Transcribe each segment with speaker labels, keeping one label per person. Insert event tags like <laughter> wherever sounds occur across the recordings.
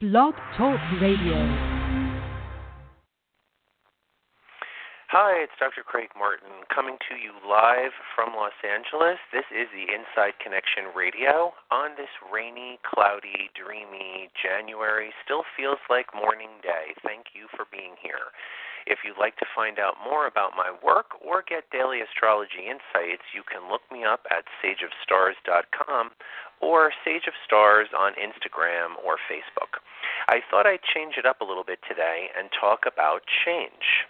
Speaker 1: Blog Talk Radio.
Speaker 2: Hi, it's Dr. Craig Martin coming to you live from Los Angeles. This is the Inside Connection Radio on this rainy, cloudy, dreamy January. Still feels like morning day. Thank you for being here. If you'd like to find out more about my work or get daily astrology insights, you can look me up at sageofstars.com or Sage of Stars on Instagram or Facebook. I thought I'd change it up a little bit today and talk about change.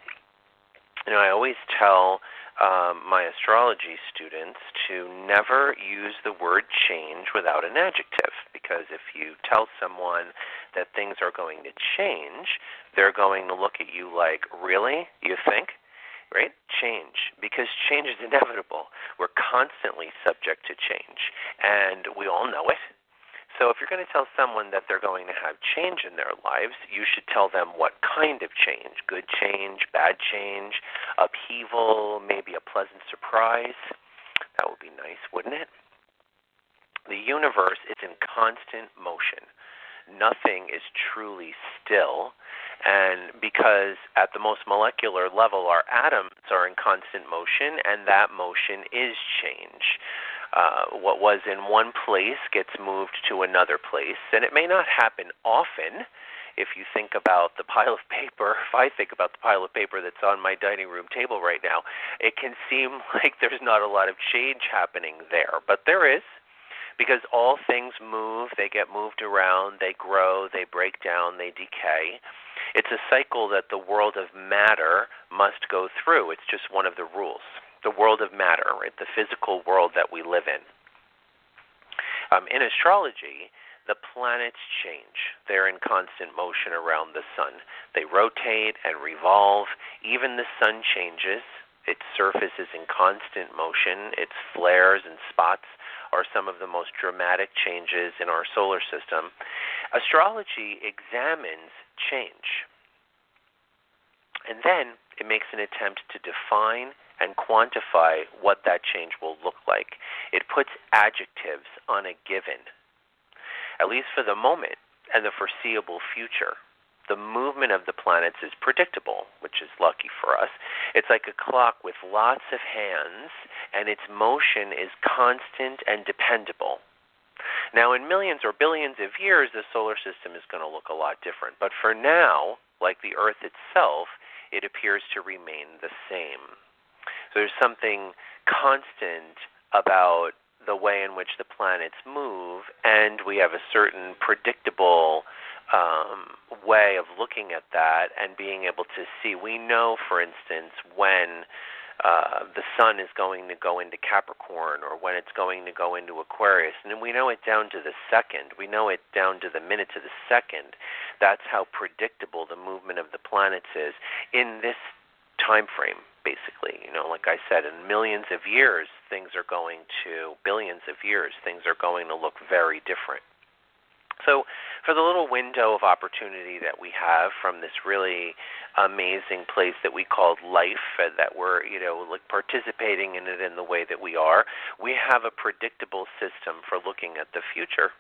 Speaker 2: You know, I always tell um, my astrology students to never use the word change without an adjective because if you tell someone that things are going to change, they're going to look at you like, really? You think? Right? Change. Because change is inevitable. We're constantly subject to change. And we all know it. So if you're going to tell someone that they're going to have change in their lives, you should tell them what kind of change good change, bad change, upheaval, maybe a pleasant surprise. That would be nice, wouldn't it? The universe is in constant motion. Nothing is truly still. And because at the most molecular level, our atoms are in constant motion, and that motion is change uh, what was in one place gets moved to another place, and it may not happen often. If you think about the pile of paper, <laughs> if I think about the pile of paper that's on my dining room table right now, it can seem <laughs> like there's not a lot of change happening there, but there is because all things move, they get moved around, they grow, they break down, they decay. It's a cycle that the world of matter must go through. It's just one of the rules the world of matter, right? The physical world that we live in. Um, in astrology, the planets change. They're in constant motion around the sun. They rotate and revolve. Even the sun changes. Its surface is in constant motion. Its flares and spots are some of the most dramatic changes in our solar system. Astrology examines change. And then it makes an attempt to define and quantify what that change will look like. It puts adjectives on a given, at least for the moment and the foreseeable future. The movement of the planets is predictable, which is lucky for us. It's like a clock with lots of hands, and its motion is constant and dependable. Now, in millions or billions of years, the solar system is going to look a lot different. But for now, like the Earth itself, it appears to remain the same. There's something constant about the way in which the planets move, and we have a certain predictable um, way of looking at that and being able to see. We know, for instance, when uh, the sun is going to go into Capricorn or when it's going to go into Aquarius, and we know it down to the second. We know it down to the minute to the second. That's how predictable the movement of the planets is in this time frame basically. You know, like I said, in millions of years, things are going to, billions of years, things are going to look very different. So, for the little window of opportunity that we have from this really amazing place that we called life, uh, that we're, you know, like participating in it in the way that we are, we have a predictable system for looking at the future.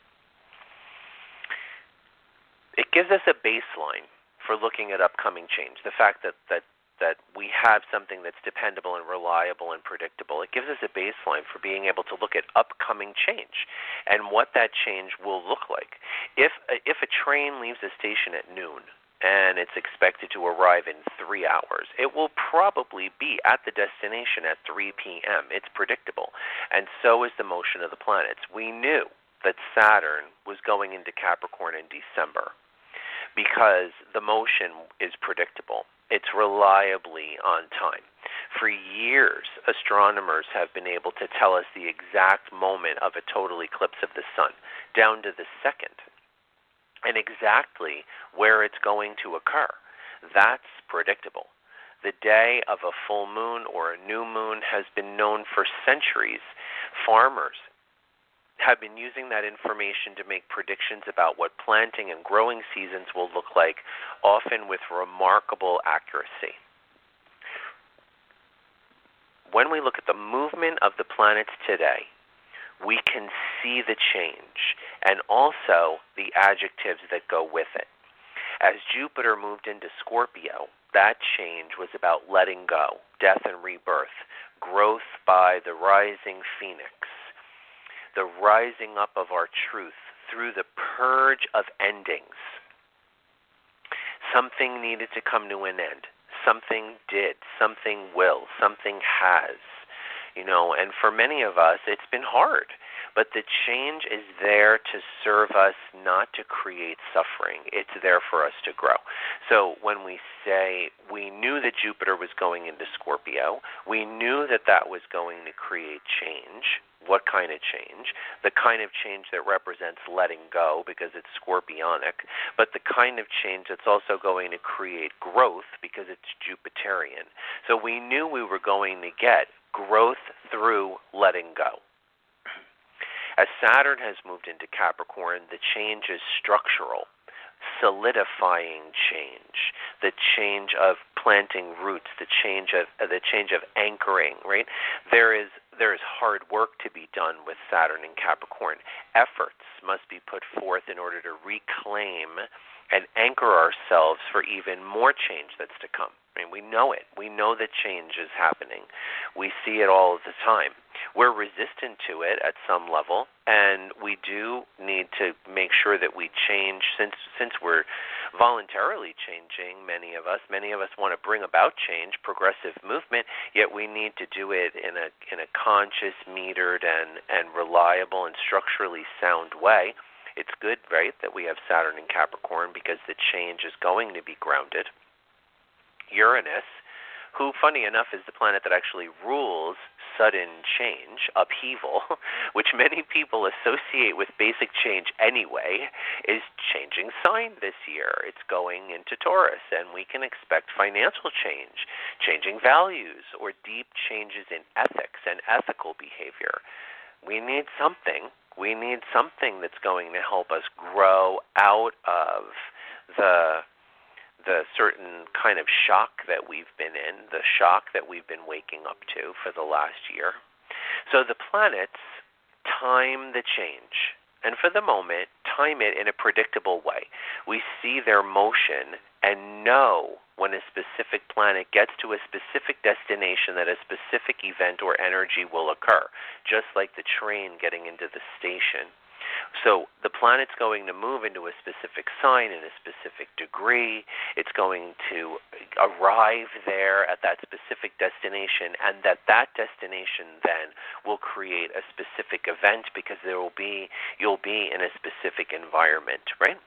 Speaker 2: It gives us a baseline for looking at upcoming change. The fact that, that that we have something that's dependable and reliable and predictable. It gives us a baseline for being able to look at upcoming change and what that change will look like. If if a train leaves a station at noon and it's expected to arrive in three hours, it will probably be at the destination at 3 p.m. It's predictable, and so is the motion of the planets. We knew that Saturn was going into Capricorn in December because the motion is predictable it's reliably on time. For years, astronomers have been able to tell us the exact moment of a total eclipse of the sun, down to the second, and exactly where it's going to occur. That's predictable. The day of a full moon or a new moon has been known for centuries. Farmers have been using that information to make predictions about what planting and growing seasons will look like, often with remarkable accuracy. When we look at the movement of the planets today, we can see the change and also the adjectives that go with it. As Jupiter moved into Scorpio, that change was about letting go, death and rebirth, growth by the rising phoenix, the rising up of our truth through the purge of endings. Something needed to come to an end. Something did. Something will. Something has. You know, and for many of us, it's been hard. But the change is there to serve us, not to create suffering. It's there for us to grow. So when we say we knew that Jupiter was going into Scorpio, we knew that that was going to create change. What kind of change? The kind of change that represents letting go because it's scorpionic, but the kind of change that's also going to create growth because it's Jupiterian. So we knew we were going to get growth through letting go. As Saturn has moved into Capricorn, the change is structural, solidifying change, the change of planting roots, the change of uh, the change of anchoring. Right there is there is hard work to be done with Saturn in Capricorn. Efforts must be put forth in order to reclaim and anchor ourselves for even more change that's to come. I we know it. We know that change is happening. We see it all the time. We're resistant to it at some level, and we do need to make sure that we change since since we're voluntarily changing many of us many of us want to bring about change progressive movement yet we need to do it in a in a conscious metered and and reliable and structurally sound way it's good, right, that we have Saturn in Capricorn because the change is going to be grounded. Uranus, who, funny enough, is the planet that actually rules sudden change, upheaval, <laughs> which many people associate with basic change anyway, is changing sign this year. It's going into Taurus, and we can expect financial change, changing values, or deep changes in ethics and ethical behavior. We need something we need something that's going to help us grow out of the the certain kind of shock that we've been in, the shock that we've been waking up to for the last year. So the planets time the change and for the moment, time it in a predictable way. We see their motion and know when a specific planet gets to a specific destination that a specific event or energy will occur, just like the train getting into the station. So the planet's going to move into a specific sign in a specific degree. It's going to arrive there at that specific destination, and that that destination then will create a specific event because there will be you'll be in a specific environment, right?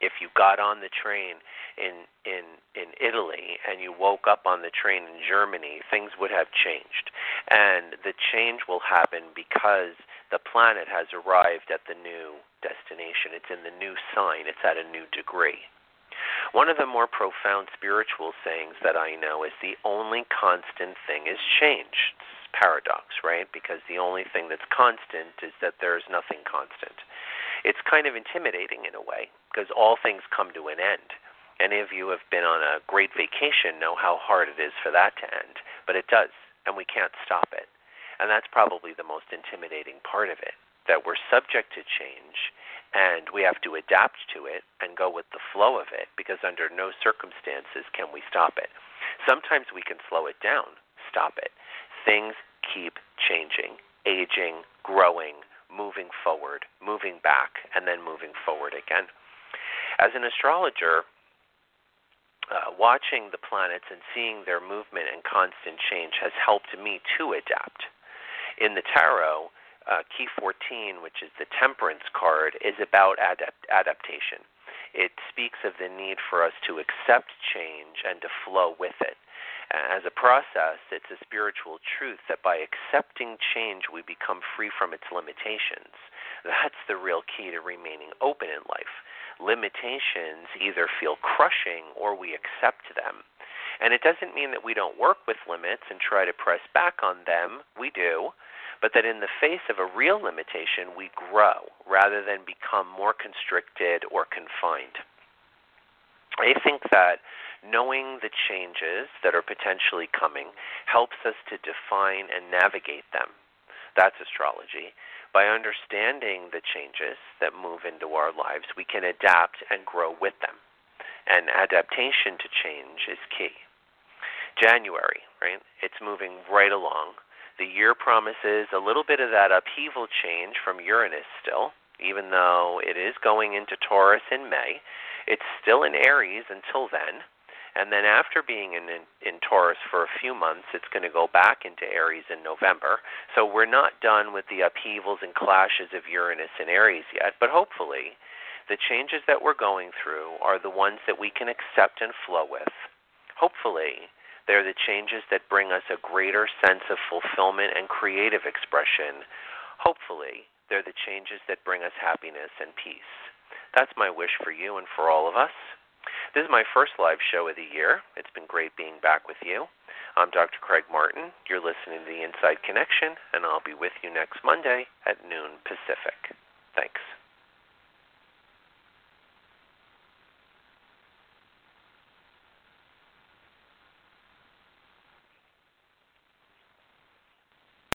Speaker 2: if you got on the train in in in Italy and you woke up on the train in Germany, things would have changed. And the change will happen because the planet has arrived at the new destination. It's in the new sign. It's at a new degree. One of the more profound spiritual sayings that I know is the only constant thing is change. It's paradox, right? Because the only thing that's constant is that there is nothing constant it's kind of intimidating in a way because all things come to an end. Any of you have been on a great vacation know how hard it is for that to end, but it does, and we can't stop it. And that's probably the most intimidating part of it that we're subject to change and we have to adapt to it and go with the flow of it because under no circumstances can we stop it. Sometimes we can slow it down, stop it. Things keep changing, aging, growing, moving forward, moving back, and then moving forward again. As an astrologer, uh, watching the planets and seeing their movement and constant change has helped me to adapt. In the tarot, uh, key 14, which is the temperance card, is about adapt- adaptation. It speaks of the need for us to accept change and to flow with it. As a process, it's a spiritual truth that by accepting change, we become free from its limitations. That's the real key to remaining open in life. Limitations either feel crushing or we accept them. And it doesn't mean that we don't work with limits and try to press back on them. We do. But that in the face of a real limitation, we grow rather than become more constricted or confined. I think that knowing the changes that are potentially coming helps us to define and navigate them. That's astrology. By understanding the changes that move into our lives, we can adapt and grow with them. And adaptation to change is key. January, right? It's moving right along. The year promises a little bit of that upheaval change from Uranus still, even though it is going into Taurus in May. It's still in Aries until then. And then after being in, in, in Taurus for a few months, it's going to go back into Aries in November. So we're not done with the upheavals and clashes of Uranus and Aries yet, but hopefully the changes that we're going through are the ones that we can accept and flow with. Hopefully, they're the changes that bring us a greater sense of fulfillment and creative expression. Hopefully, they're the changes that bring us happiness and peace. That's my wish for you and for all of us. This is my first live show of the year. It's been great being back with you. I'm Dr. Craig Martin. You're listening to The Inside Connection, and I'll be with you next Monday at noon Pacific. Thanks.